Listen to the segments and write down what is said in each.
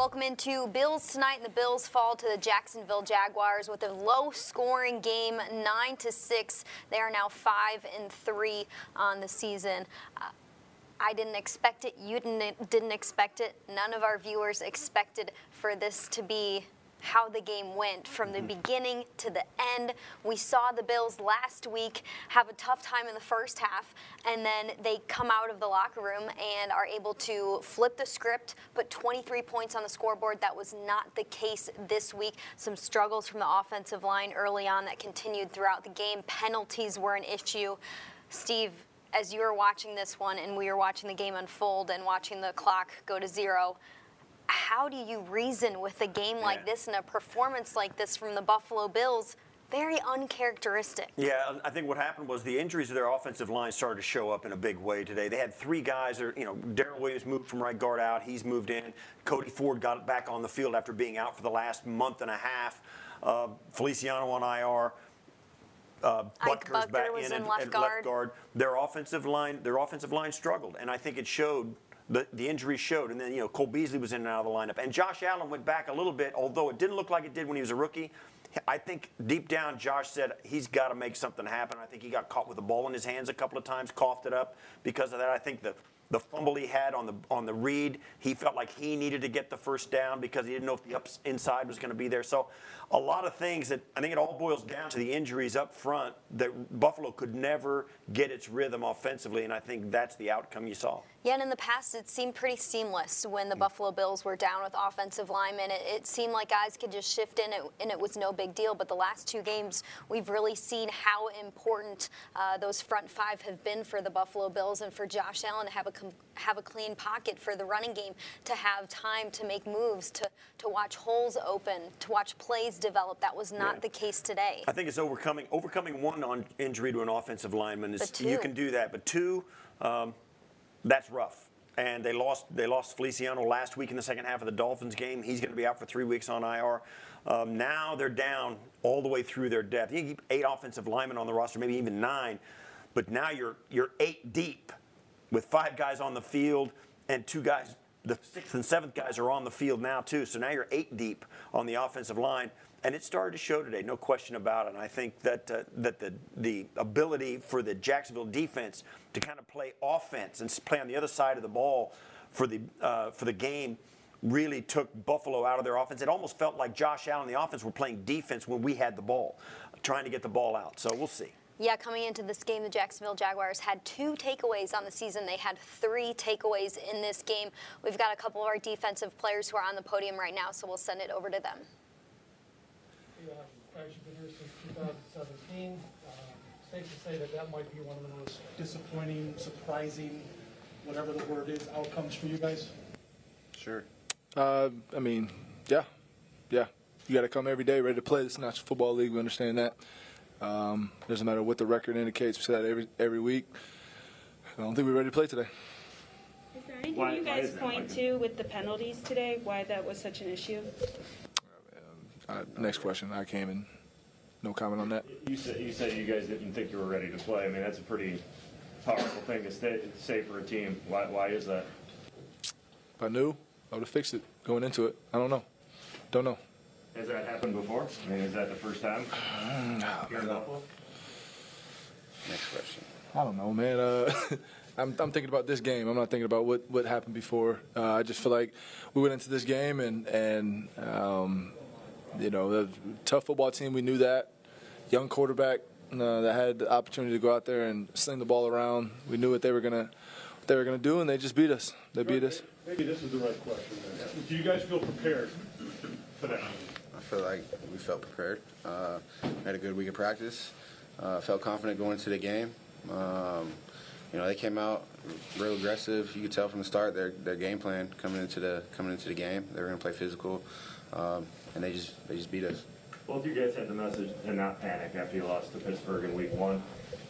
Welcome into Bills tonight, and the Bills fall to the Jacksonville Jaguars with a low-scoring game, nine to six. They are now five and three on the season. Uh, I didn't expect it. You didn't didn't expect it. None of our viewers expected for this to be how the game went from the mm-hmm. beginning to the end. We saw the Bills last week have a tough time in the first half, and then they come out of the locker room and are able to flip the script, put 23 points on the scoreboard. That was not the case this week. Some struggles from the offensive line early on that continued throughout the game. Penalties were an issue. Steve, as you were watching this one and we were watching the game unfold and watching the clock go to zero, how do you reason with a game yeah. like this and a performance like this from the Buffalo Bills? Very uncharacteristic. Yeah, I think what happened was the injuries of their offensive line started to show up in a big way today. They had three guys. That, you know, Daryl Williams moved from right guard out. He's moved in. Cody Ford got back on the field after being out for the last month and a half. Uh, Feliciano on IR. Uh, Boettger's back in, in and, left, and guard. left guard. Their offensive line, their offensive line struggled, and I think it showed the, the injury showed. And then, you know, Cole Beasley was in and out of the lineup. And Josh Allen went back a little bit, although it didn't look like it did when he was a rookie. I think deep down, Josh said he's got to make something happen. I think he got caught with the ball in his hands a couple of times, coughed it up. Because of that, I think the the fumble he had on the on the read, he felt like he needed to get the first down because he didn't know if the ups inside was going to be there. So, a lot of things that I think it all boils down to the injuries up front that Buffalo could never get its rhythm offensively, and I think that's the outcome you saw. Yeah, and in the past, it seemed pretty seamless when the. Buffalo Bills were down with offensive linemen. It, it seemed like guys could just shift in, it, and it was no big deal. But the last two games, we've really seen how important uh, those front five have been for the Buffalo Bills and for Josh Allen to have a have a clean pocket for the running game, to have time to make moves, to to watch holes open, to watch plays develop. That was not yeah. the case today. I think it's overcoming overcoming one on injury to an offensive lineman. Is, you can do that, but two. Um, that's rough. And they lost they lost Feliciano last week in the second half of the Dolphins game. He's going to be out for three weeks on IR. Um, now they're down all the way through their depth. You keep eight offensive linemen on the roster, maybe even nine, but now you're you're eight deep with five guys on the field and two guys. The sixth and seventh guys are on the field now too. So now you're eight deep on the offensive line and it started to show today, no question about it. And I think that uh, that the the ability for the Jacksonville defense to kind of play offense and play on the other side of the ball for the uh, for the game really took Buffalo out of their offense. It almost felt like Josh Allen and the offense were playing defense when we had the ball, trying to get the ball out. So we'll see. Yeah, coming into this game, the Jacksonville Jaguars had two takeaways on the season. They had three takeaways in this game. We've got a couple of our defensive players who are on the podium right now, so we'll send it over to them guys, you've been here since 2017. Uh, safe to say that that might be one of the most disappointing, surprising, whatever the word is, outcomes for you guys? Sure. Uh, I mean, yeah, yeah. You got to come every day ready to play. This is National Football League. We understand that. Um, doesn't matter what the record indicates. We say that every every week. I don't think we're ready to play today. Is there anything why, you guys point to with the penalties today? Why that was such an issue? Uh, next question. I came in. No comment on that. You said you said you guys didn't think you were ready to play. I mean, that's a pretty powerful thing to stay, say for a team. Why, why is that? If I knew, I would have fixed it going into it. I don't know. Don't know. Has that happened before? I mean, is that the first time? Oh, Next question. I don't know, man. Uh, I'm, I'm, thinking about this game. I'm not thinking about what, what happened before. Uh, I just feel like we went into this game and and um, you know, a tough football team. We knew that. Young quarterback uh, that had the opportunity to go out there and sling the ball around. We knew what they were gonna what they were gonna do, and they just beat us. They beat us. Maybe this is the right question. Do you guys feel prepared for that? Feel like we felt prepared. Uh, had a good week of practice. Uh, felt confident going into the game. Um, you know, they came out real aggressive. You could tell from the start their their game plan coming into the coming into the game. They were going to play physical. Um, and they just they just beat us. Both you guys had the message to not panic after you lost to Pittsburgh in Week One.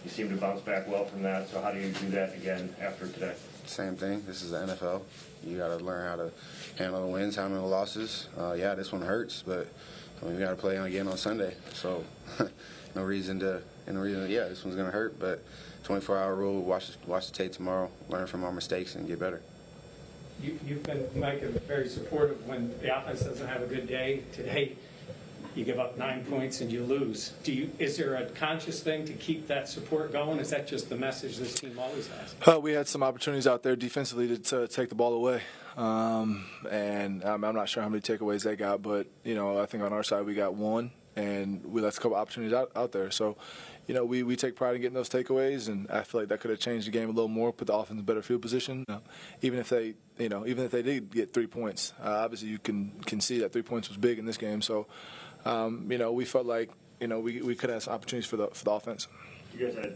You seem to bounce back well from that. So how do you do that again after today? Same thing. This is the NFL. You got to learn how to handle the wins, handle the losses. Uh, yeah, this one hurts, but I mean, we got to play again on Sunday. So no reason to, and no reason. To, yeah, this one's gonna hurt, but 24-hour rule. Watch watch the tape tomorrow. Learn from our mistakes and get better. you, you've been, Mike, very supportive when the offense doesn't have a good day. Today, you give up nine points and you lose. Do you, is there a conscious thing to keep that support going? Is that just the message this team always has? Uh, we had some opportunities out there defensively to, to take the ball away. Um, and I'm, I'm, not sure how many takeaways they got, but, you know, I think on our side we got one, and we left a couple opportunities out, out there. So, you know, we, we take pride in getting those takeaways, and I feel like that could have changed the game a little more, put the offense in a better field position. Even if they, you know, even if they did get three points, uh, obviously you can can see that three points was big in this game. So, um, you know, we felt like you know we, we could have some opportunities for the for the offense. You guys had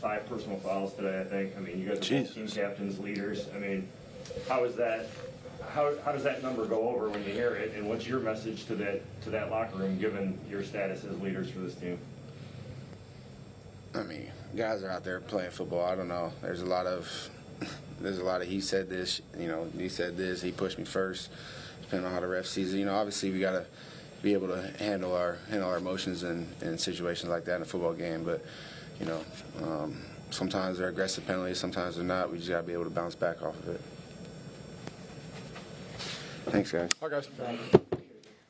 five personal fouls today. I think. I mean, you guys are both team captains, leaders. I mean, how is that? How, how does that number go over when you hear it? And what's your message to that to that locker room, given your status as leaders for this team? I mean, guys are out there playing football. I don't know. There's a lot of there's a lot of he said this, you know, he said this, he pushed me first, depending on how the ref sees it. You know, obviously we gotta be able to handle our handle our emotions in, in situations like that in a football game. But you know, um, sometimes they're aggressive penalties, sometimes they're not. We just gotta be able to bounce back off of it. Thanks, guys. Bye, guys.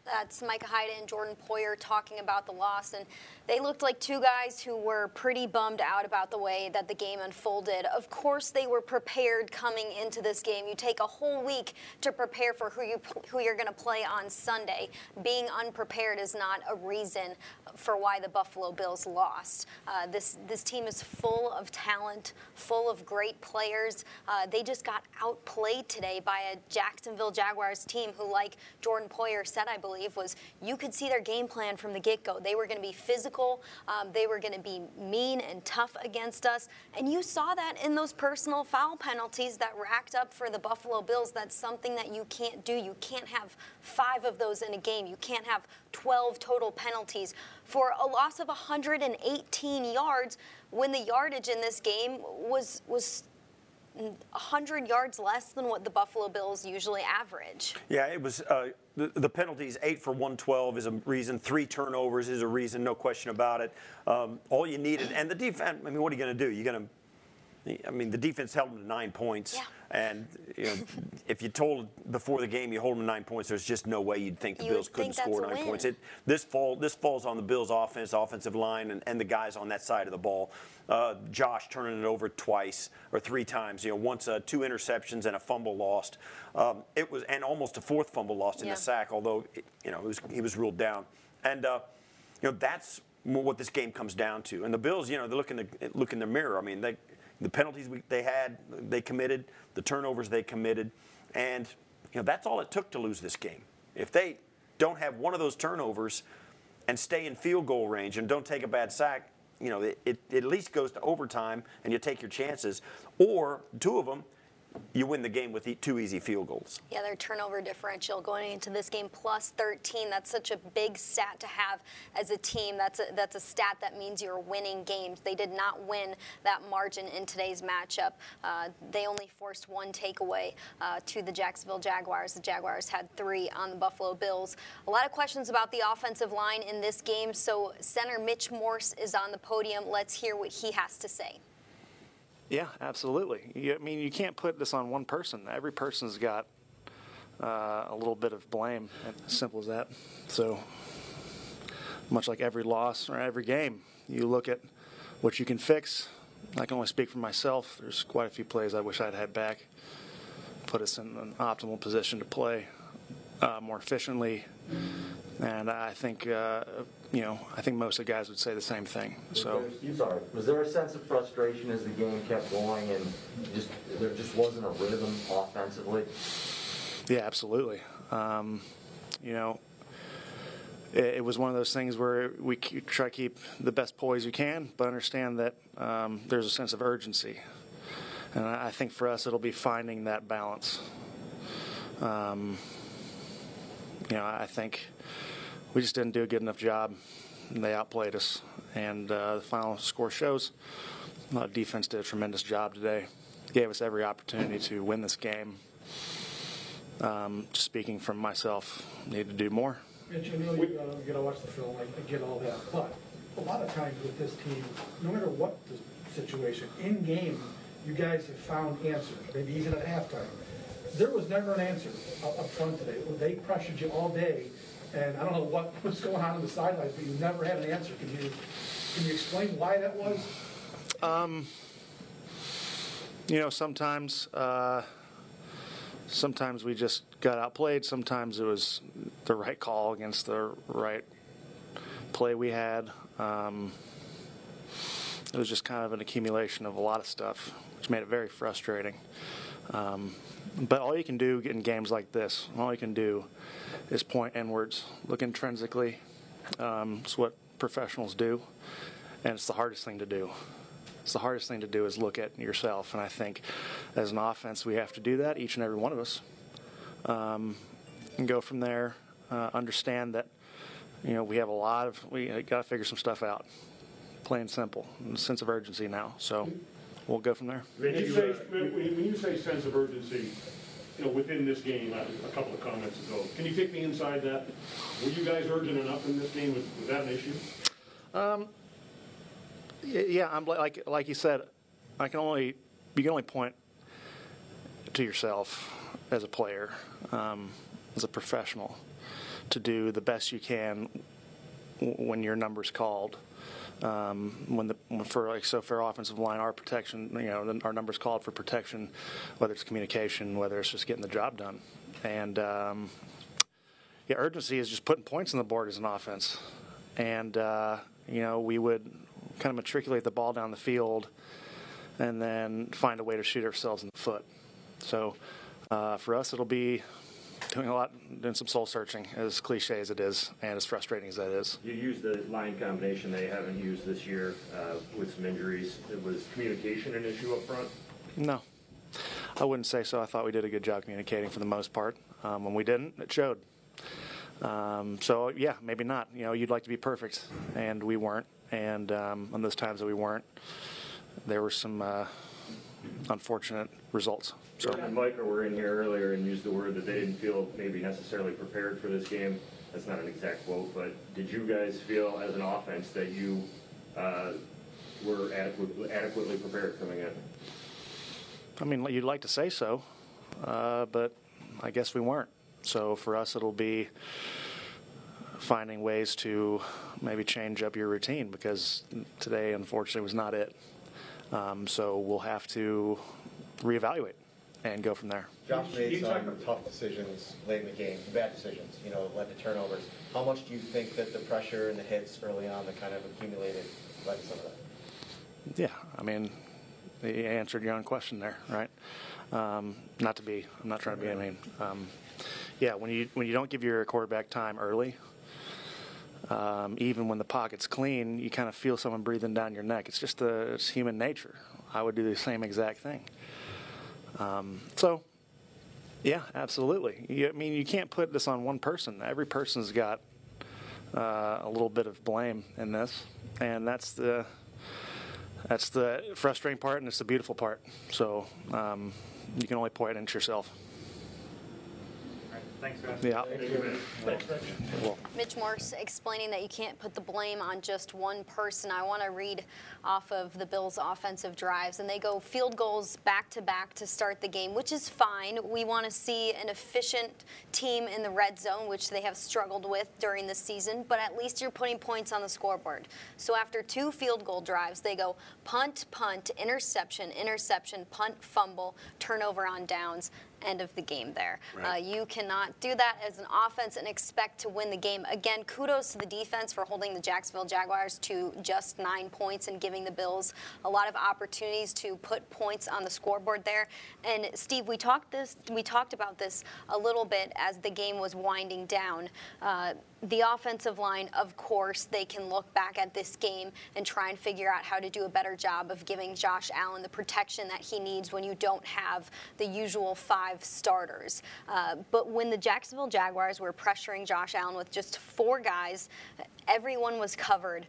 That's Micah Hyde and Jordan Poyer talking about the loss. And they looked like two guys who were pretty bummed out about the way that the game unfolded. Of course, they were prepared coming into this game. You take a whole week to prepare for who, you, who you're going to play on Sunday. Being unprepared is not a reason for why the Buffalo Bills lost. Uh, this, this team is full of talent, full of great players. Uh, they just got outplayed today by a Jacksonville Jaguars team who, like Jordan Poyer said, I believe, was you could see their game plan from the get go. They were going to be physical, um, they were going to be mean and tough against us. And you saw that in those personal foul penalties that racked up for the Buffalo Bills. That's something that you can't do. You can't have five of those in a game, you can't have 12 total penalties. For a loss of 118 yards, when the yardage in this game was was 100 yards less than what the Buffalo Bills usually average. Yeah, it was uh, the, penalties, 8 for 112 is a reason, three turnovers is a reason, no question about it. Um, all you needed, and the defense, I mean, what are you going to do? You're going to I mean, the defense held them to nine points. Yeah. And you know, if you told before the game you hold them nine points, there's just no way you'd think the you Bills couldn't score nine points. It, this fall this falls on the Bills' offense, offensive line, and, and the guys on that side of the ball. Uh, Josh turning it over twice or three times. You know, once uh, two interceptions and a fumble lost. Um, it was and almost a fourth fumble lost in the sack. Although it, you know was, he was ruled down. And uh, you know that's what this game comes down to. And the Bills, you know, they look in the look in the mirror. I mean, they the penalties we, they had, they committed, the turnovers they committed, and you know that's all it took to lose this game. If they don't have one of those turnovers and stay in field goal range and don't take a bad sack, you know it, it, it at least goes to overtime and you take your chances. Or two of them, you win the game with two easy field goals. Yeah, their turnover differential going into this game plus 13. That's such a big stat to have as a team. That's a, that's a stat that means you're winning games. They did not win that margin in today's matchup. Uh, they only forced one takeaway uh, to the Jacksonville Jaguars. The Jaguars had three on the Buffalo Bills. A lot of questions about the offensive line in this game. So center Mitch Morse is on the podium. Let's hear what he has to say. Yeah, absolutely. You, I mean, you can't put this on one person. Every person's got uh, a little bit of blame. Simple as that. So, much like every loss or every game, you look at what you can fix. I can only speak for myself. There's quite a few plays I wish I'd had back, put us in an optimal position to play uh, more efficiently. And I think, uh, you know, I think most of the guys would say the same thing. So, you sorry. Was there a sense of frustration as the game kept going, and just there just wasn't a rhythm offensively? Yeah, absolutely. Um, you know, it, it, was one of those things where we try to keep the best poise we can, but understand that um, there's a sense of urgency. And I think for us, it'll be finding that balance. Um, you know, I think we just didn't do a good enough job. They outplayed us, and uh, the final score shows. Uh, defense did a tremendous job today. Gave us every opportunity to win this game. Um, just speaking from myself, need to do more. Mitch, I know you, uh, gotta watch the film. I, I get all that, but a lot of times with this team, no matter what the situation, in game, you guys have found answers. Maybe even at halftime there was never an answer up front today. They pressured you all day, and I don't know what was going on on the sidelines, but you never had an answer. Can you can you explain why that was? Um, you know, sometimes uh, sometimes we just got outplayed. Sometimes it was the right call against the right play we had. Um, it was just kind of an accumulation of a lot of stuff, which made it very frustrating. Um, but all you can do in games like this, all you can do is point inwards, look intrinsically. Um, it's what professionals do, and it's the hardest thing to do. It's the hardest thing to do is look at yourself, and I think as an offense we have to do that, each and every one of us, um, and go from there. Uh, understand that you know we have a lot of we got to figure some stuff out plain and simple. sense of urgency now. So we'll go from there. When you say, when you say sense of urgency, you know, within this game, a couple of comments ago, can you take me inside that? Were you guys urgent enough in this game? Was, was that an issue? Um, yeah, I'm like like you said, I can only you can only point to yourself as a player, um, as a professional, to do the best you can when your number's called. Um, when the for like so for offensive line, our protection, you know, our numbers called for protection, whether it's communication, whether it's just getting the job done, and um, yeah, urgency is just putting points on the board as an offense, and uh, you know we would kind of matriculate the ball down the field, and then find a way to shoot ourselves in the foot. So uh, for us, it'll be doing a lot, doing some soul searching, as cliche as it is, and as frustrating as that is. You used the line combination they haven't used this year uh, with some injuries. It was communication an issue up front? No, I wouldn't say so. I thought we did a good job communicating for the most part. Um, when we didn't, it showed. Um, so yeah, maybe not. You know, you'd like to be perfect, and we weren't. And um, on those times that we weren't, there were some uh, unfortunate results. So and Micah were in here earlier and used the word that they didn't feel maybe necessarily prepared for this game. That's not an exact quote, but did you guys feel as an offense that you uh, were adequate, adequately prepared coming in? I mean, you'd like to say so, uh, but I guess we weren't. So for us, it'll be finding ways to maybe change up your routine because today, unfortunately, was not it. Um, so we'll have to reevaluate and go from there. Josh made some tough decisions late in the game, bad decisions, you know, led to turnovers. How much do you think that the pressure and the hits early on that kind of accumulated led to some of that? Yeah, I mean, he answered your own question there, right? Um, not to be, I'm not trying to be, I mean, um, yeah, when you when you don't give your quarterback time early, um, even when the pocket's clean, you kind of feel someone breathing down your neck. It's just the it's human nature. I would do the same exact thing. Um, so, yeah, absolutely. You, I mean, you can't put this on one person. Every person's got uh, a little bit of blame in this, and that's the that's the frustrating part, and it's the beautiful part. So um, you can only point it at yourself. Thanks, guys. Yeah. Thanks, Mitch Morse explaining that you can't put the blame on just one person. I want to read off of the Bills' offensive drives, and they go field goals back to back to start the game, which is fine. We want to see an efficient team in the red zone, which they have struggled with during the season, but at least you're putting points on the scoreboard. So after two field goal drives, they go punt, punt, interception, interception, punt, fumble, turnover on downs end of the game there. Right. Uh, you cannot do that as an offense and expect to win the game. Again, kudos to the defense for holding the Jacksonville Jaguars to just nine points and giving the Bills a lot of opportunities to put points on the scoreboard there. And Steve, we talked this, we talked about this a little bit as the game was winding down. Uh, the offensive line, of course, they can look back at this game and try and figure out how to do a better job of giving Josh Allen the protection that he needs when you don't have the usual five starters. Uh, but when the Jacksonville Jaguars were pressuring Josh Allen with just four guys, everyone was covered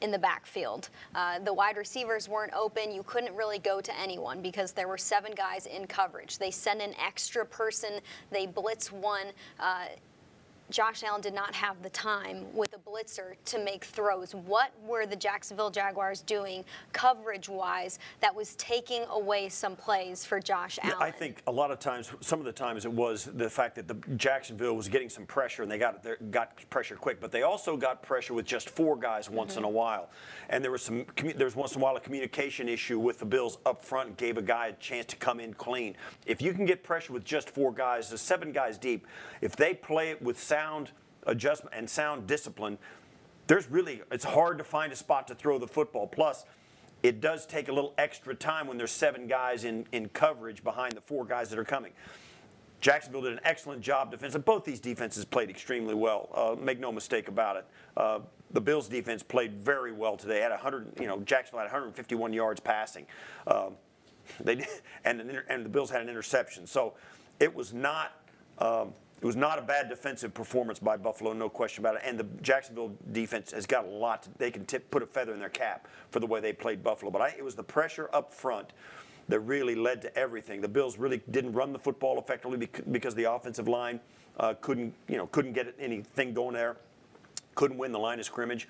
in the backfield. Uh, the wide receivers weren't open. You couldn't really go to anyone because there were seven guys in coverage. They send an extra person, they blitz one. Uh, Josh Allen did not have the time with a blitzer to make throws. What were the Jacksonville Jaguars doing coverage wise that was taking away some plays for Josh Allen? I think a lot of times, some of the times it was the fact that the Jacksonville was getting some pressure and they got got pressure quick, but they also got pressure with just four guys once mm-hmm. in a while. And there was some there was once in a while a communication issue with the Bills up front, gave a guy a chance to come in clean. If you can get pressure with just four guys, the seven guys deep, if they play it with sound adjustment and sound discipline, there's really, it's hard to find a spot to throw the football. Plus, it does take a little extra time when there's seven guys in, in coverage behind the four guys that are coming. Jacksonville did an excellent job defensively. Both these defenses played extremely well. Uh, make no mistake about it. Uh, the Bills' defense played very well today. Had 100, you know, Jacksonville had 151 yards passing. Um, they and, and the Bills had an interception. So it was not. Um, it was not a bad defensive performance by Buffalo, no question about it. And the Jacksonville defense has got a lot. To, they can tip, put a feather in their cap for the way they played Buffalo. But I, it was the pressure up front that really led to everything. The Bills really didn't run the football effectively because the offensive line uh, couldn't, you know, couldn't get anything going there, couldn't win the line of scrimmage.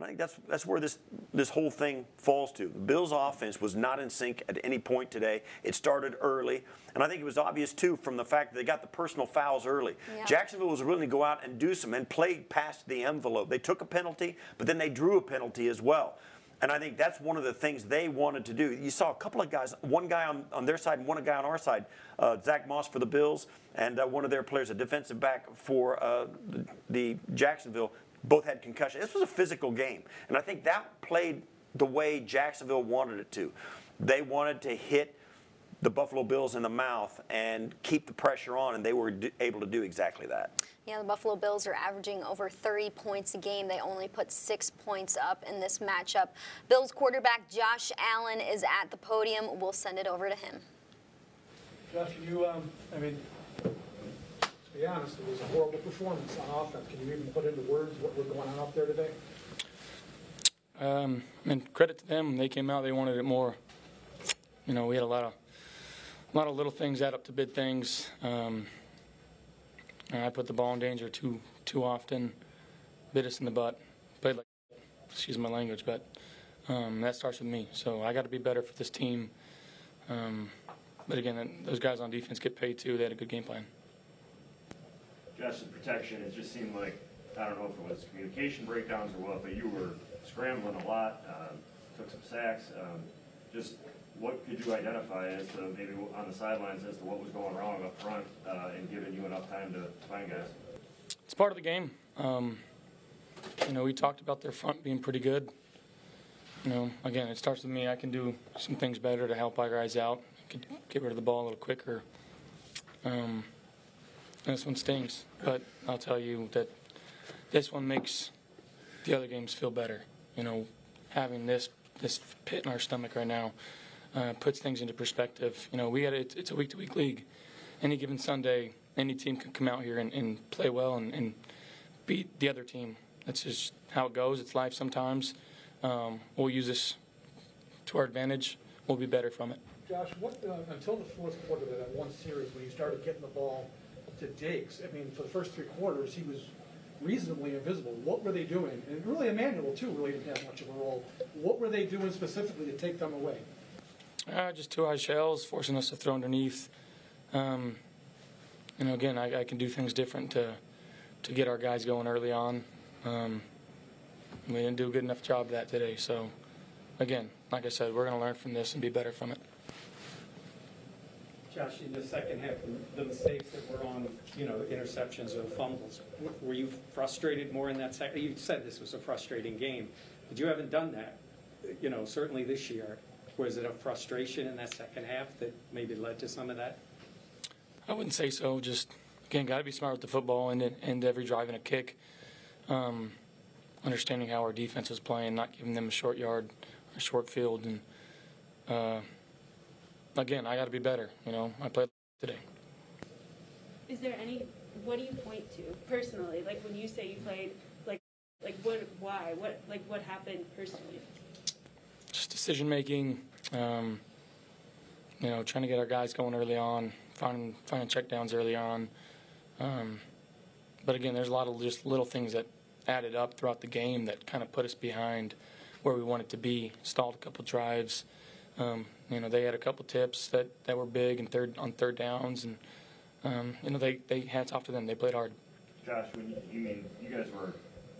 And I think that's that's where this this whole thing falls to. The Bills' offense was not in sync at any point today. It started early, and I think it was obvious too from the fact that they got the personal fouls early. Yeah. Jacksonville was willing to go out and do some and played past the envelope. They took a penalty, but then they drew a penalty as well. And I think that's one of the things they wanted to do. You saw a couple of guys, one guy on, on their side and one guy on our side, uh, Zach Moss for the Bills, and uh, one of their players, a defensive back for uh, the, the Jacksonville, both had concussion. This was a physical game, and I think that played the way Jacksonville wanted it to. They wanted to hit the Buffalo Bills in the mouth and keep the pressure on, and they were able to do exactly that. Yeah, the Buffalo Bills are averaging over 30 points a game. They only put six points up in this matchup. Bills quarterback Josh Allen is at the podium. We'll send it over to him. Josh, you, um, I mean, be honest, it was a horrible performance on offense. Can you even put into words what was going on out there today? Um, and credit to them, they came out. They wanted it more. You know, we had a lot of, a lot of little things add up to big things. Um, I put the ball in danger too, too often. Bit us in the butt. Played like, excuse my language, but um, that starts with me. So I got to be better for this team. Um, but again, those guys on defense get paid too. They had a good game plan. Just protection, it just seemed like, I don't know if it was communication breakdowns or what, but you were scrambling a lot, uh, took some sacks. Um, just what could you identify as to maybe on the sidelines as to what was going wrong up front uh, and giving you enough time to find guys? It's part of the game. Um, you know, we talked about their front being pretty good. You know, again, it starts with me. I can do some things better to help our guys out, get rid of the ball a little quicker. Um, this one stings, but I'll tell you that this one makes the other games feel better. You know, having this this pit in our stomach right now uh, puts things into perspective. You know, we had it, it's a week to week league. Any given Sunday, any team can come out here and, and play well and, and, beat the other team. That's just how it goes. It's life sometimes. Um, we'll use this to our advantage. We'll be better from it. Josh, what, uh, until the fourth quarter of that one series when you started getting the ball to Diggs, I mean, for the first three quarters, he was reasonably invisible. What were they doing? And really, Emmanuel, too, really didn't have much of a role. What were they doing specifically to take them away? Uh, just two high shells, forcing us to throw underneath. Um, you know, again, I, I, can do things different to to get our guys going early on. Um, we didn't do a good enough job of that today. So, again, like I said, we're going to learn from this and be better from it. Josh, in the second half, the mistakes that were on, you know, interceptions or fumbles, were you frustrated more in that second? You said this was a frustrating game, but you haven't done that, you know, certainly this year. Was it a frustration in that second half that maybe led to some of that? I wouldn't say so. Just again, got to be smart with the football and every drive and a kick. Um, understanding how our defense is playing, not giving them a short yard, a short field, and. Uh, again, I got to be better. You know, I played today. Is there any? What do you point to personally? Like when you say you played, like, like what? Why? What? Like what happened personally? Just decision making. Um, you know, trying to get our guys going early on, finding finding checkdowns early on. Um, but again, there's a lot of just little things that added up throughout the game that kind of put us behind where we wanted to be. Stalled a couple drives. Um, you know, they had a couple tips that, that were big and third on third downs, and um, you know, they they hats off to them. They played hard. Josh, when you, you mean you guys were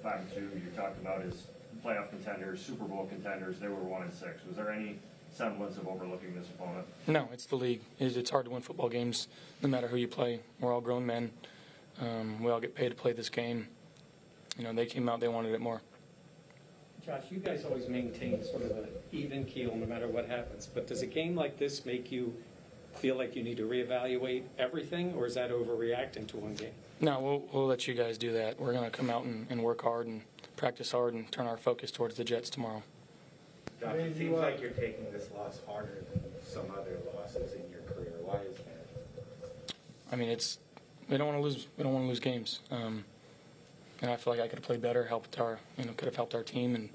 five and two, you talked about as playoff contenders, Super Bowl contenders. They were one and six. Was there any semblance of overlooking this opponent? No, it's the league. It's hard to win football games, no matter who you play. We're all grown men. Um, we all get paid to play this game. You know, they came out, they wanted it more. Josh, you guys always maintain sort of an even keel no matter what happens. But does a game like this make you feel like you need to reevaluate everything, or is that overreacting to one game? No, we'll, we'll let you guys do that. We're going to come out and, and work hard and practice hard and turn our focus towards the Jets tomorrow. Josh, it seems like you're taking this loss harder than some other losses in your career. Why is that? I mean, it's we don't want to lose. We don't want to lose games. Um, and I feel like I could have played better, helped our, you know, could have helped our team and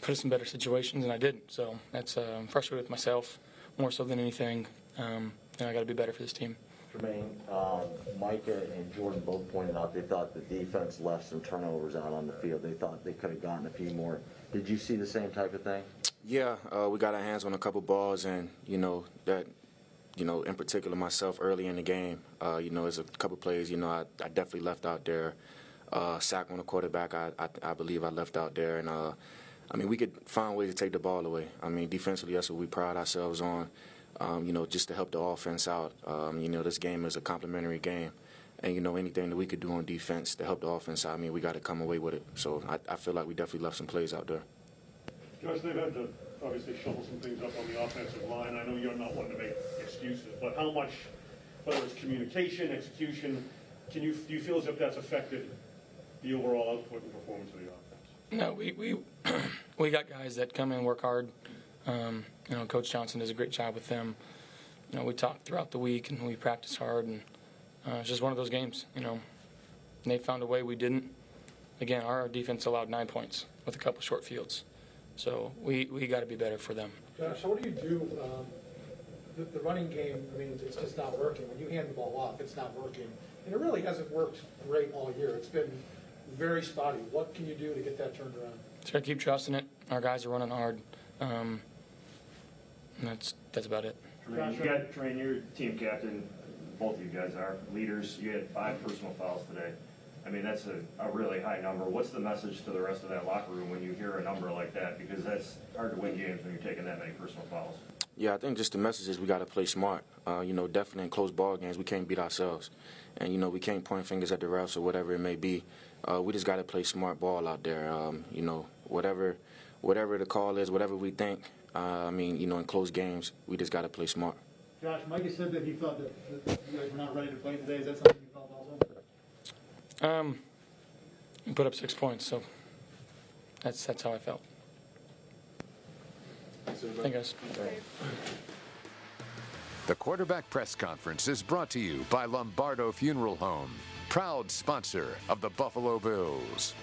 put us in better situations, and I didn't. So that's uh, I'm frustrated with myself more so than anything. Um, and I got to be better for this team. Tremaine, um, Micah and Jordan both pointed out they thought the defense left some turnovers out on the field. They thought they could have gotten a few more. Did you see the same type of thing? Yeah, uh, we got our hands on a couple balls, and you know that, you know, in particular myself early in the game, uh, you know, there's a couple plays, you know, I, I definitely left out there. Uh, sack on the quarterback, I, I, I believe I left out there, and uh, I mean we could find ways to take the ball away. I mean defensively, that's what we pride ourselves on. Um, you know, just to help the offense out. Um, you know, this game is a complementary game. And, you know, anything that we could do on defense to help the offense out, I mean, we got to come away with it. So I, I feel like we definitely left some plays out there. Josh, they've had to obviously shuffle some things up on the offensive line. I know you're not one to make excuses, but how much, whether it's communication, execution, can you do you feel as if that's affected the overall output and performance of the offense? No, we we we got guys that come in and work hard. Um, you know, Coach Johnson does a great job with them. You know, we talk throughout the week and we practice hard, and uh, it's just one of those games. You know, and they found a way, we didn't. Again, our defense allowed nine points with a couple short fields, so we we got to be better for them. Josh, what do you do? Um, the, the running game, I mean, it's just not working. When you hand the ball off, it's not working, and it really hasn't worked great all year. It's been very spotty. What can you do to get that turned around? Just gotta keep trusting it. Our guys are running hard. Um, that's that's about it. Tremaine, you got Tremaine, you're team captain. Both of you guys are leaders. You had five personal fouls today. I mean, that's a, a really high number. What's the message to the rest of that locker room when you hear a number like that? Because that's hard to win games when you're taking that many personal fouls. Yeah, I think just the message is we got to play smart. Uh, you know, definitely in close ball games, we can't beat ourselves. And, you know, we can't point fingers at the refs or whatever it may be. Uh, we just got to play smart ball out there. Um, you know, whatever, whatever the call is, whatever we think, uh, I mean, you know, in close games, we just got to play smart. Josh, Micah said that he thought that, that you guys were not ready to play today. Is that something you felt also? Um, put up six points, so that's that's how I felt. Thank you guys. The quarterback press conference is brought to you by Lombardo Funeral Home, proud sponsor of the Buffalo Bills.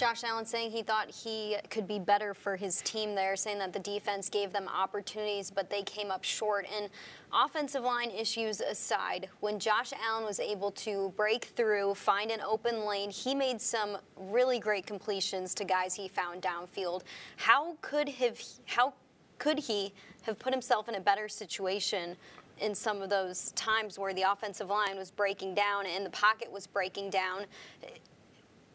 Josh Allen saying he thought he could be better for his team there, saying that the defense gave them opportunities, but they came up short. And offensive line issues aside, when Josh Allen was able to break through, find an open lane, he made some really great completions to guys he found downfield. How could have how could he have put himself in a better situation in some of those times where the offensive line was breaking down and the pocket was breaking down?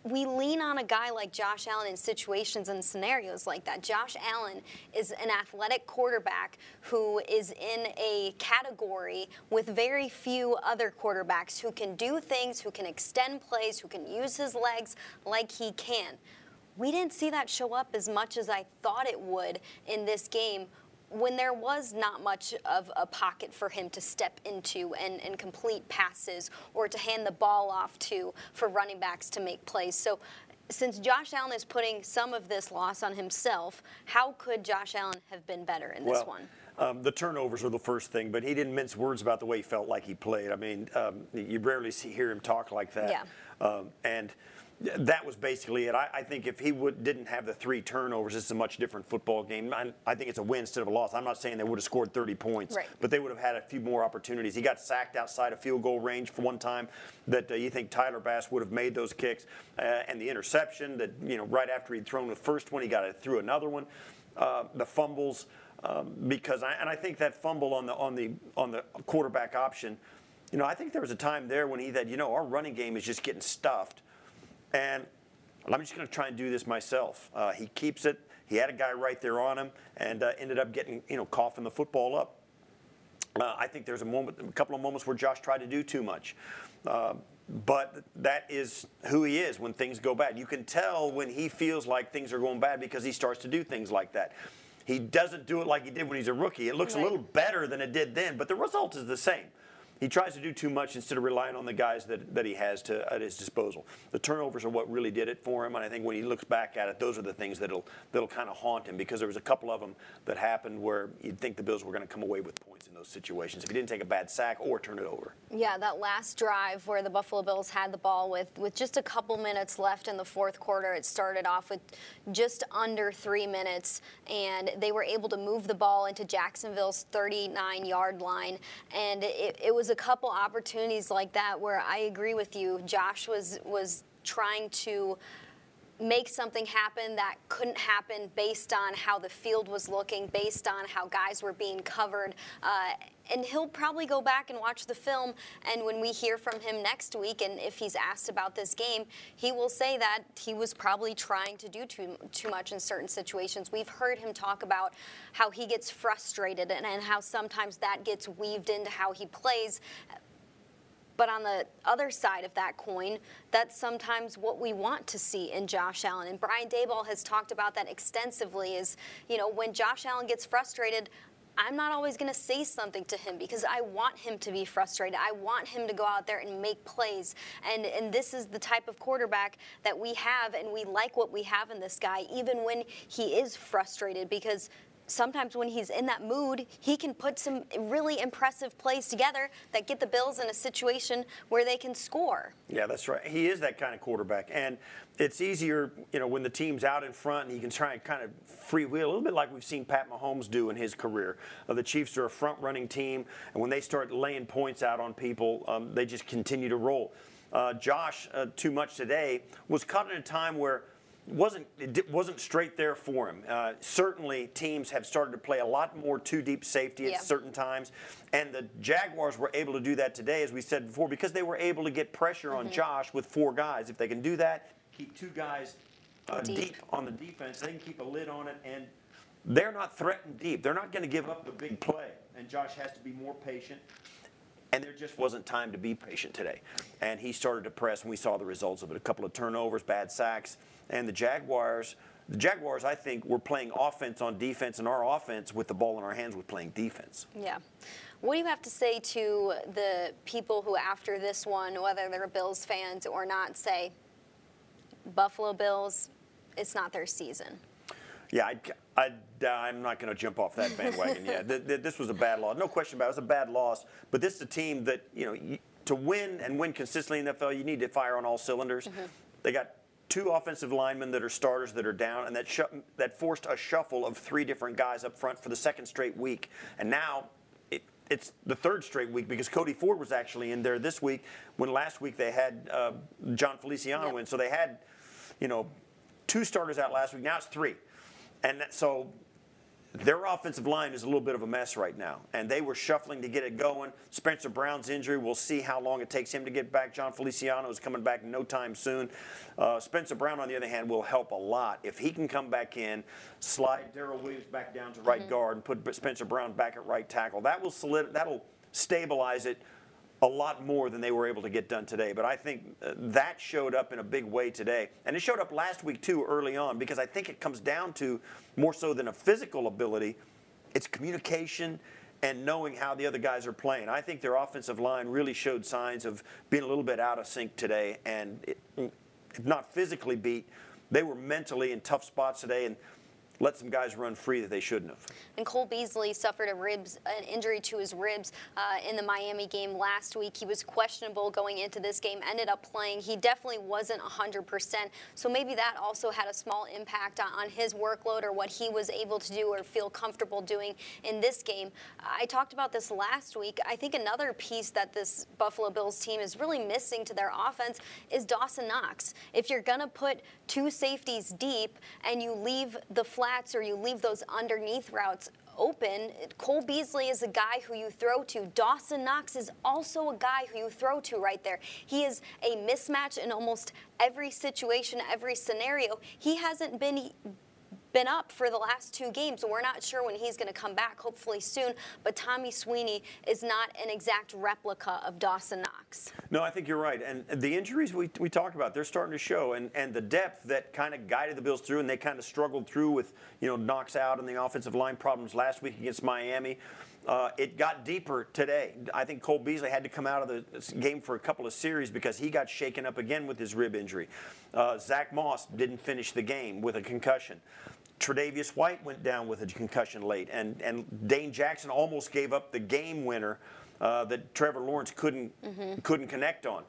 We lean on a guy like Josh Allen in situations and scenarios like that. Josh Allen is an athletic quarterback who is in a category with very few other quarterbacks who can do things, who can extend plays, who can use his legs like he can. We didn't see that show up as much as I thought it would in this game when there was not much of a pocket for him to step into and, and complete passes or to hand the ball off to for running backs to make plays. So since Josh Allen is putting some of this loss on himself, how could Josh Allen have been better in this well, one? Um, the turnovers are the first thing, but he didn't mince words about the way he felt like he played. I mean, um, you rarely see hear him talk like that. Yeah. Um, and that was basically it. I, I think if he would, didn't have the three turnovers, this is a much different football game. I, I, think it's a win instead of a loss. I'm not saying they would have scored 30 points, right. but they would have had a few more opportunities. He got sacked outside of field goal range for one time that uh, you think Tyler Bass would have made those kicks, uh, and the interception that you know right after he'd thrown the first one, he got it through another one. Uh, the fumbles. Um, because I, and I think that fumble on the on the on the quarterback option, you know, I think there was a time there when he said, you know, our running game is just getting stuffed, and I'm just going to try and do this myself. Uh, he keeps it. He had a guy right there on him, and uh, ended up getting you know coughing the football up. Uh, I think there's a moment, a couple of moments where Josh tried to do too much. Uh, but that is who he is when things go bad. You can tell when he feels like things are going bad because he starts to do things like that. He doesn't do it like he did when he's a rookie. It looks right. a little better than it did then, but the result is the same. He tries to do too much instead of relying on the guys that, that he has to, at his disposal. The turnovers are what really did it for him, and I think when he looks back at it, those are the things that'll that'll kind of haunt him because there was a couple of them that happened where you'd think the Bills were going to come away with points in those situations if he didn't take a bad sack or turn it over. Yeah, that last drive where the Buffalo Bills had the ball with with just a couple minutes left in the fourth quarter, it started off with just under three minutes, and they were able to move the ball into Jacksonville's 39-yard line, and it, it was was a couple opportunities like that where I agree with you. Josh was was trying to make something happen that couldn't happen based on how the field was looking, based on how guys were being covered. Uh, and he'll probably go back and watch the film. And when we hear from him next week, and if he's asked about this game, he will say that he was probably trying to do too, too much in certain situations. We've heard him talk about how he gets frustrated and, and how sometimes that gets weaved into how he plays. But on the other side of that coin, that's sometimes what we want to see in Josh Allen. And Brian Daboll has talked about that extensively is, you know, when Josh Allen gets frustrated, I'm not always going to say something to him because I want him to be frustrated. I want him to go out there and make plays. And and this is the type of quarterback that we have and we like what we have in this guy even when he is frustrated because sometimes when he's in that mood, he can put some really impressive plays together that get the Bills in a situation where they can score. Yeah, that's right. He is that kind of quarterback. And it's easier, you know, when the team's out in front and he can try and kind of freewheel, a little bit like we've seen Pat Mahomes do in his career. Uh, the Chiefs are a front running team, and when they start laying points out on people, um, they just continue to roll. Uh, Josh, uh, too much today, was caught in a time where wasn't it wasn't straight there for him. Uh, certainly, teams have started to play a lot more two deep safety at yeah. certain times, and the Jaguars were able to do that today, as we said before, because they were able to get pressure on mm-hmm. Josh with four guys. If they can do that, keep two guys uh, deep. deep on the defense, they can keep a lid on it, and they're not threatened deep. They're not going to give up the big play, and Josh has to be more patient. And there just wasn't time to be patient today. And he started to press, and we saw the results of it. A couple of turnovers, bad sacks. And the Jaguars, the Jaguars, I think, were playing offense on defense, and our offense with the ball in our hands was playing defense. Yeah. What do you have to say to the people who, after this one, whether they're Bills fans or not, say, Buffalo Bills, it's not their season? Yeah, I, am not going to jump off that bandwagon. yeah, th- th- this was a bad loss. No question about it. It was a bad loss. But this is a team that, you know, to win and win consistently in the NFL, you need to fire on all cylinders. Mm-hmm. They got two offensive linemen that are starters that are down, and that sh- that forced a shuffle of three different guys up front for the second straight week. And now it, it's the third straight week because Cody Ford was actually in there this week when last week they had uh, Jon Feliciano yep. in. So they had, you know, two starters out last week. Now it's three. And that, so their offensive line is a little bit of a mess right now, and they were shuffling to get it going. Spencer Brown's injury, we'll see how long it takes him to get back. Jon Feliciano is coming back no time soon. Uh, Spencer Brown, on the other hand, will help a lot. If he can come back in, slide Daryl Williams back down to right mm-hmm. guard, and put Spencer Brown back at right tackle, that will solid, that'll stabilize it a lot more than they were able to get done today. But I think uh, that showed up in a big way today. And it showed up last week, too, early on, because I think it comes down to more so than a physical ability, it's communication and knowing how the other guys are playing. I think their offensive line really showed signs of being a little bit out of sync today. And it, not physically beat, they were mentally in tough spots today. And let some guys run free that they shouldn't have. And Cole Beasley suffered a ribs, an injury to his ribs uh, in the Miami game last week. He was questionable going into this game, ended up playing. He definitely wasn't 100%. So maybe that also had a small impact on, on his workload or what he was able to do or feel comfortable doing in this game. I talked about this last week. I think another piece that this Buffalo Bills team is really missing to their offense is Dawson Knox. If you're going to put two safeties deep and you leave the flats or you leave those underneath routes open, Cole Beasley is a guy who you throw to. Dawson Knox is also a guy who you throw to right there. He is a mismatch in almost every situation, every scenario. He hasn't been been up for the last two games. We're not sure when he's going to come back, hopefully soon. But Tommy Sweeney is not an exact replica of Dawson Knox. No, I think you're right. And the injuries we, we talked about, they're starting to show. And, and the depth that kind of guided the Bills through, and they kind of struggled through with, you know, Knox out and the offensive line problems last week against Miami. Uh, it got deeper today. I think Cole Beasley had to come out of the game for a couple of series because he got shaken up again with his rib injury. Uh, Zach Moss didn't finish the game with a concussion. Tre'Davious White went down with a concussion late, and, and Dane Jackson almost gave up the game winner uh, that Trevor Lawrence couldn't mm-hmm. couldn't connect on.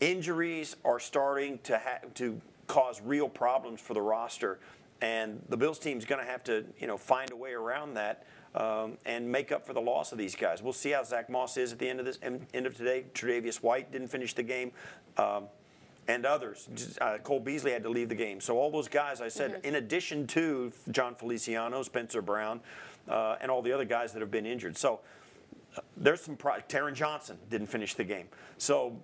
Injuries are starting to ha- to cause real problems for the roster, and the Bills team is going to have to you know find a way around that. Um, and make up for the loss of these guys. We'll see how Zach Moss is at the end of this end of today. Tre'Davious White didn't finish the game. Um, and others. Uh, Cole Beasley had to leave the game. So all those guys, I said, mm-hmm. in addition to Jon Feliciano, Spencer Brown, uh, and all the other guys that have been injured. So uh, there's some. Pro- Taron Johnson didn't finish the game. So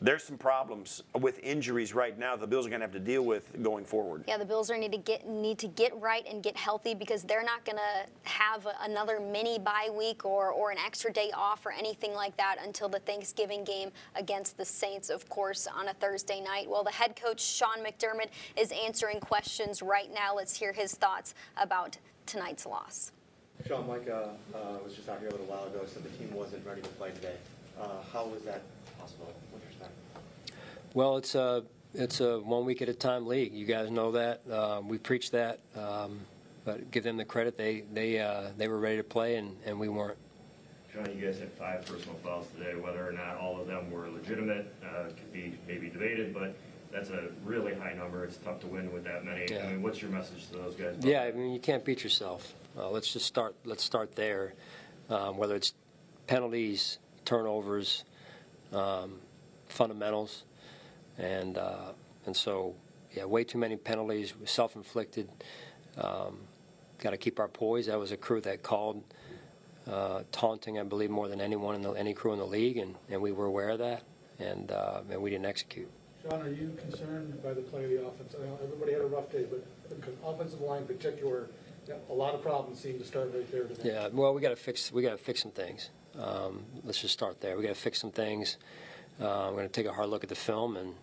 there's some problems with injuries right now the Bills are going to have to deal with going forward. Yeah, the Bills are need to get need to get right and get healthy because they're not going to have another mini bye week or or an extra day off or anything like that until the Thanksgiving game against the Saints, of course, on a Thursday night. Well, the head coach Sean McDermott is answering questions right now. Let's hear his thoughts about tonight's loss. Sean, Mike uh, uh, was just out here a little while ago, said the team wasn't ready to play today. Uh, how was that possible? Well, it's a it's a one week at a time league. You guys know that. Uh, we preach that, um, but give them the credit. They they uh, they were ready to play, and, and we weren't. John, you guys had five personal fouls today. Whether or not all of them were legitimate uh, could be maybe debated, but that's a really high number. It's tough to win with that many. Yeah. I mean, what's your message to those guys? Yeah, I mean, you can't beat yourself. Uh, let's just start. Let's start there. Um, whether it's penalties, turnovers, um, fundamentals and uh, and so yeah, way too many penalties, self-inflicted. Um, Got to keep our poise. That was a crew that called uh, taunting, I believe, more than anyone in the, any crew in the league, and, and we were aware of that, and uh, and we didn't execute. Sean, are you concerned by the play of the offense? I know everybody had a rough day, but the offensive line in particular, a lot of problems seem to start right there today. Yeah, well, we got to fix we got to fix some things. Um, let's just start there. We got to fix some things. Uh, I'm going to take a hard look at the film and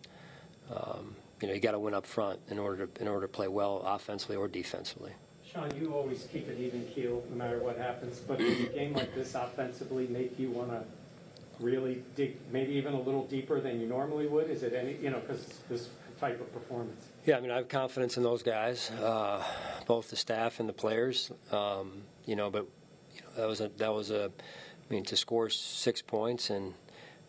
um, you know, you got to win up front in order to in order to play well offensively or defensively. Sean, you always keep an even keel no matter what happens, but does a game like this offensively make you want to really dig, maybe even a little deeper than you normally would? Is it any, you know, because this type of performance? Yeah, I mean, I have confidence in those guys, uh, both the staff and the players. Um, you know, but you know, that was a that was a, I mean, to score six points and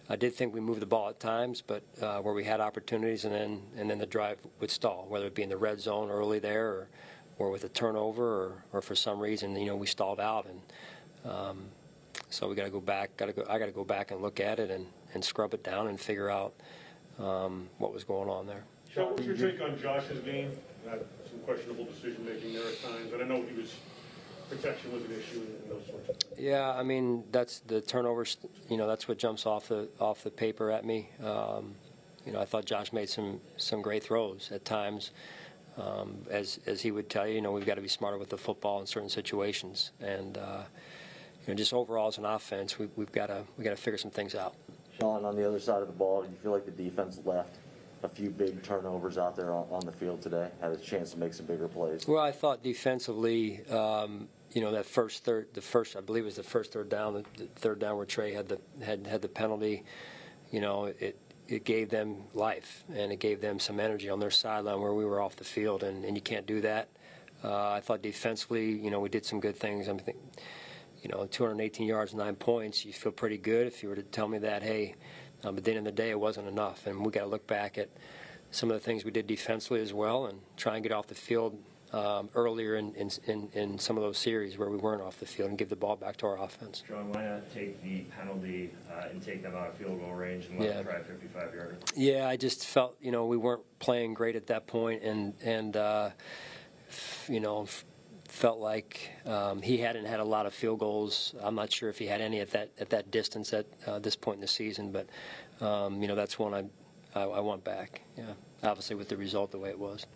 I did think we moved the ball at times, but uh, where we had opportunities, and then and then the drive would stall, whether it be in the red zone early there, or, or with a turnover, or, or for some reason, you know, we stalled out, and um, so we got to go back. Got to go. I got to go back and look at it and, and scrub it down and figure out um, what was going on there. Sean, what's your take on Josh's game? Had some questionable decision making there at times, and I know he was protection was an issue and those sorts of things. Yeah, I mean that's the turnovers. You know, that's what jumps off the off the paper at me. Um, you know, I thought Josh made some some great throws at times. Um, as as he would tell you, you know, we've got to be smarter with the football in certain situations, and uh, you know, just overall as an offense, we, we've got to we got to figure some things out. Sean, on the other side of the ball, do you feel like the defense left a few big turnovers out there on, on, the field today. Had a chance to make some bigger plays. Well, I thought defensively, um, you know, that first third, the first I believe it was the first third down, the, third down where Trey had the had had the penalty. You know, it it gave them life and it gave them some energy on their sideline where we were off the field, and, and you can't do that. Uh, I thought defensively, you know, we did some good things. I'm think, you know, 218 yards, nine points. You feel pretty good if you were to tell me that. Hey, um, at the end of the day, it wasn't enough, and we got to look back at some of the things we did defensively as well, and try and get off the field um, earlier in, in, in, some of those series where we weren't off the field and give the ball back to our offense. John, why not take the penalty uh, and take them out of field goal range and let yeah. them try 55 yards? Yeah, I just felt you know we weren't playing great at that point, and and uh, you know felt like um, he hadn't had a lot of field goals. I'm not sure if he had any at that at that distance at uh, this point in the season, but um, you know that's one I, I I want back. Yeah, obviously with the result the way it was.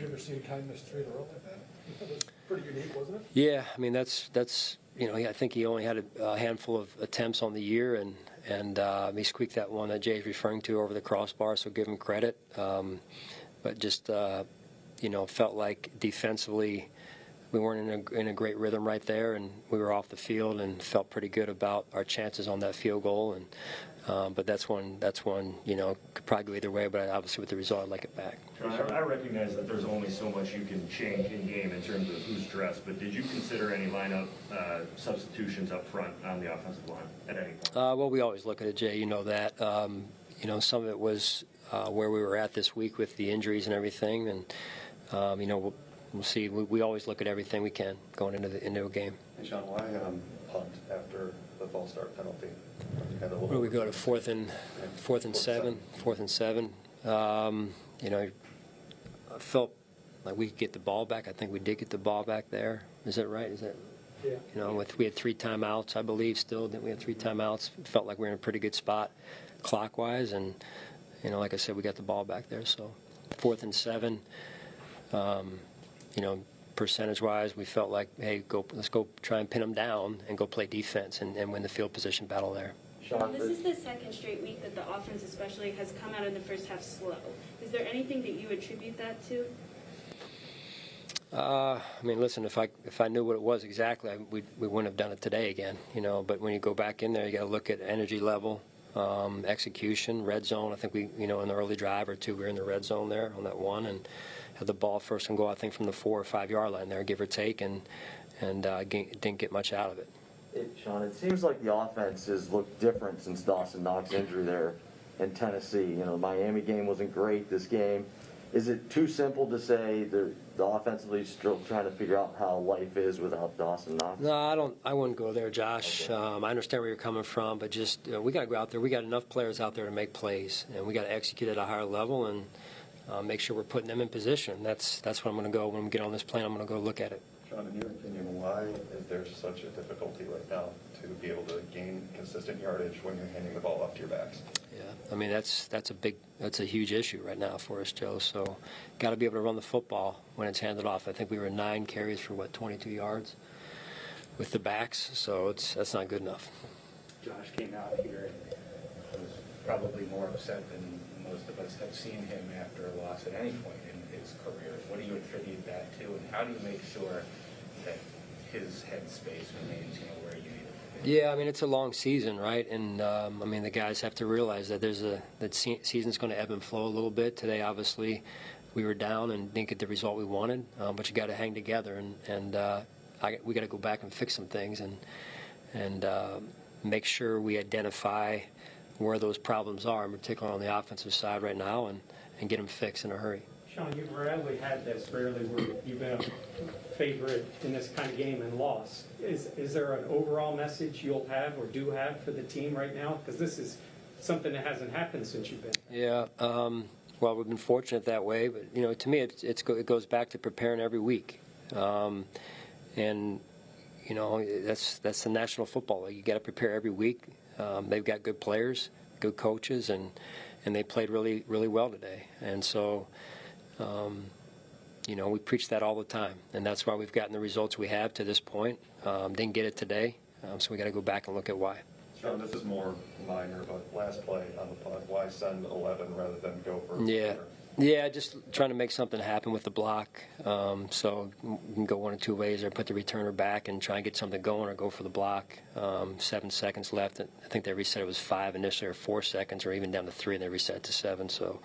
You ever seen miss three in a row like that? Pretty unique, wasn't it? Yeah, I mean that's that's you know I think he only had a, a handful of attempts on the year and and uh, he squeaked that one that Jay's referring to over the crossbar, so give him credit. Um, but just uh, you know felt like defensively we weren't in a, in a great rhythm right there, and we were off the field and felt pretty good about our chances on that field goal. And um, but that's one that's one you know could probably go either way. But obviously with the result, I'd like it back. I recognize that there's only so much you can change in game in terms of who's dressed. But did you consider any lineup uh, substitutions up front on the offensive line at any point? Uh, well, we always look at it, Jay. You know that. Um, you know some of it was uh, where we were at this week with the injuries and everything, and um, you know we'll, we'll see. We, we, always look at everything we can going into the into a game. Hey, Sean, why um, punt after the false start penalty? Where we go to fourth and fourth and seven? Fourth and seven. Um, you know, I felt like we could get the ball back. I think we did get the ball back there. Is that right? Is that? Yeah. You know, with we had three timeouts, I believe. Still, that we had three timeouts. Felt like we were in a pretty good spot, clockwise, and you know, like I said, we got the ball back there. So, fourth and seven. Um, you know, percentage-wise, we felt like, hey, go, let's go try and pin them down and go play defense and, and win the field position battle there. Sean, this is the second straight week that the offense, especially, has come out in the first half slow. Is there anything that you attribute that to? Uh, I mean, listen. If I if I knew what it was exactly, I, we we wouldn't have done it today again. You know. But when you go back in there, you got to look at energy level, um, execution, red zone. I think we, you know, in the early drive or two, we were in the red zone there on that one, and had the ball first and go. I think from the four or five yard line there, give or take, and and uh, didn't get much out of it. It, Sean, it seems like the offense has looked different since Dawson Knox injury there in Tennessee. You know, the Miami game wasn't great. This game, is it too simple to say the the offensively still trying to figure out how life is without Dawson Knox? No, I don't. I wouldn't go there, Josh. Okay. Um, I understand where you're coming from, but just you know, we got to go out there. We got enough players out there to make plays, and we got to execute at a higher level and uh, make sure we're putting them in position. That's that's what I'm going to go when we get on this plane. I'm going to go look at it. John, in your opinion, why is there such a difficulty right now to be able to gain consistent yardage when you're handing the ball off to your backs? Yeah, I mean that's that's a big that's a huge issue right now for us, Joe. So, got to be able to run the football when it's handed off. I think we were nine carries for what 22 yards with the backs, so it's that's not good enough. Josh came out here and was probably more upset than most of us have seen him after a loss at any point in his career. What do you attribute that to, and how do you make sure that his headspace remains, you know, where you need it? Yeah, I mean it's a long season, right? And um, I mean the guys have to realize that there's a that se- season's going to ebb and flow a little bit. Today, obviously, we were down and didn't get the result we wanted, um, but you got to hang together and and uh, I, we got to go back and fix some things and and uh, make sure we identify where those problems are, particularly on the offensive side right now, and, and get them fixed in a hurry. Sean, you've rarely had this, rarely where you've been a favorite in this kind of game and lost. Is, is there an overall message you'll have or do have for the team right now? Because this is something that hasn't happened since you've been. Yeah. Um, well, we've been fortunate that way, but you know, to me, it's, it's it goes back to preparing every week, um, and you know, that's that's the National Football League. You got to prepare every week. Um, they've got good players, good coaches, and and they played really really well today. And so, um, you know, we preach that all the time, and that's why we've gotten the results we have to this point. Um, didn't get it today, um, so we got to go back and look at why. This is more minor, but last play on the punt, why send 11 rather than go for? Yeah, Yeah, just trying to make something happen with the block. Um, so you can go one or two ways, or put the returner back and try and get something going, or go for the block. Um, seven seconds left. I think they reset it was five initially, or four seconds, or even down to three, and they reset it to seven. So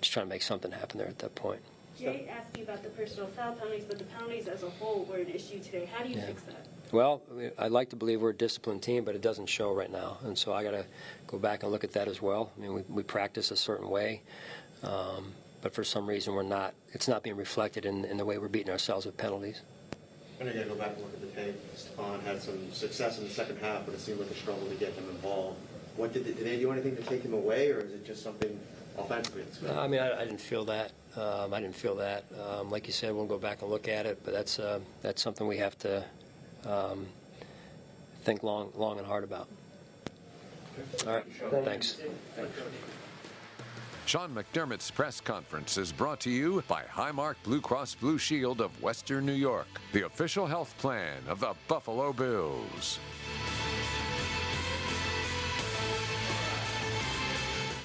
just trying to make something happen there at that point. Jay asked you about the personal foul penalties, but the penalties as a whole were an issue today. How do you yeah. fix that? Well, I'd like to believe we're a disciplined team, but it doesn't show right now, and so I got to go back and look at that as well. I mean, we, we practice a certain way. Um, but for some reason, we're not. It's not being reflected in, in the way we're beating ourselves with penalties. And again, go back and look at the tape. Stefon had some success in the second half, but it seemed like a struggle to get him involved. What did they, did they do anything to take him away, or is it just something offensively? No, I mean, I, I, didn't feel that. Um, I didn't feel that. Um, like you said, we'll go back and look at it, but that's uh, that's something we have to um, think long, long and hard about. All right. Thanks. Thanks. Sean McDermott's press conference is brought to you by Highmark Blue Cross Blue Shield of Western New York, the official health plan of the Buffalo Bills.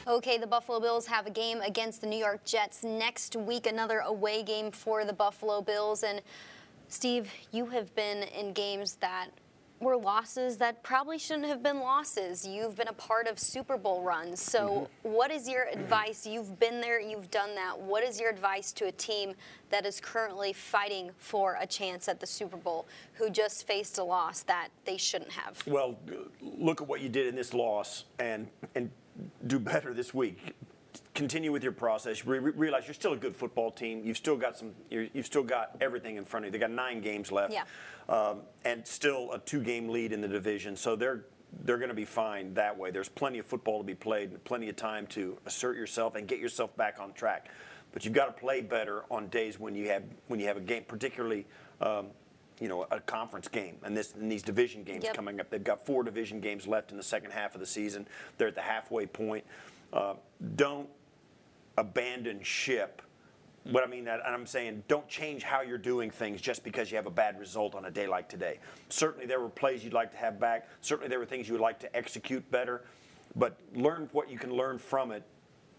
Okay, the Buffalo Bills have a game against the New York Jets next week, another away game for the Buffalo Bills. And Steve, you have been in games that were losses that probably shouldn't have been losses. You've been a part of Super Bowl runs. So, mm-hmm. what is your advice? You've been there, you've done that. What is your advice to a team that is currently fighting for a chance at the Super Bowl who just faced a loss that they shouldn't have? Well, look at what you did in this loss and and do better this week continue with your process. Re- realize you're still a good football team. You've still got some. you have still got everything in front of you. They got nine games left, yeah. um, and still a two-game lead in the division. So they're they're going to be fine that way. There's plenty of football to be played, plenty of time to assert yourself and get yourself back on track. But you've got to play better on days when you have when you have a game, particularly. Um, you know, a conference game and this and these division games yep. coming up. They've got four division games left in the second half of the season. They're at the halfway point. Uh, don't abandon ship. What I mean, and I'm saying, don't change how you're doing things just because you have a bad result on a day like today. Certainly, there were plays you'd like to have back. Certainly, there were things you would like to execute better. But learn what you can learn from it.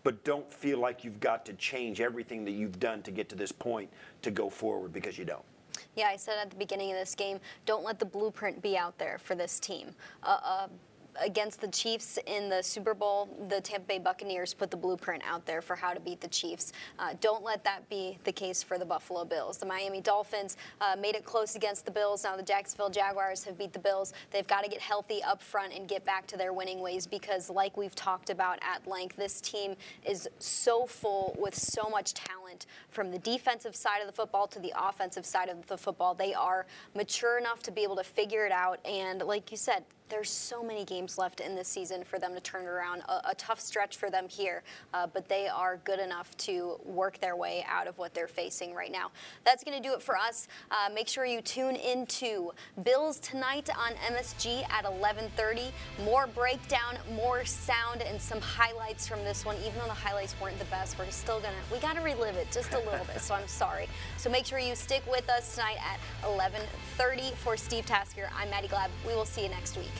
But don't feel like you've got to change everything that you've done to get to this point to go forward because you don't. Yeah, I said at the beginning of this game, don't let the blueprint be out there for this team. Uh, uh, against the Chiefs in the Super Bowl, the Tampa Bay Buccaneers put the blueprint out there for how to beat the Chiefs. Uh, don't let that be the case for the Buffalo Bills. The Miami Dolphins uh, made it close against the Bills. Now the Jacksonville Jaguars have beat the Bills. They've got to get healthy up front and get back to their winning ways because, like we've talked about at length, this team is so full with so much talent from the defensive side of the football to the offensive side of the football. They are mature enough to be able to figure it out. And like you said, there's so many games left in this season for them to turn around. A, a tough stretch for them here, uh, but they are good enough to work their way out of what they're facing right now. That's going to do it for us. Uh, make sure you tune into Bills tonight on MSG at 11:30. More breakdown, more sound, and some highlights from this one. Even though the highlights weren't the best, we're still gonna we got to relive it just a little bit. So I'm sorry. So make sure you stick with us tonight at 11:30 for Steve Tasker. I'm Maddy Glab. We will see you next week.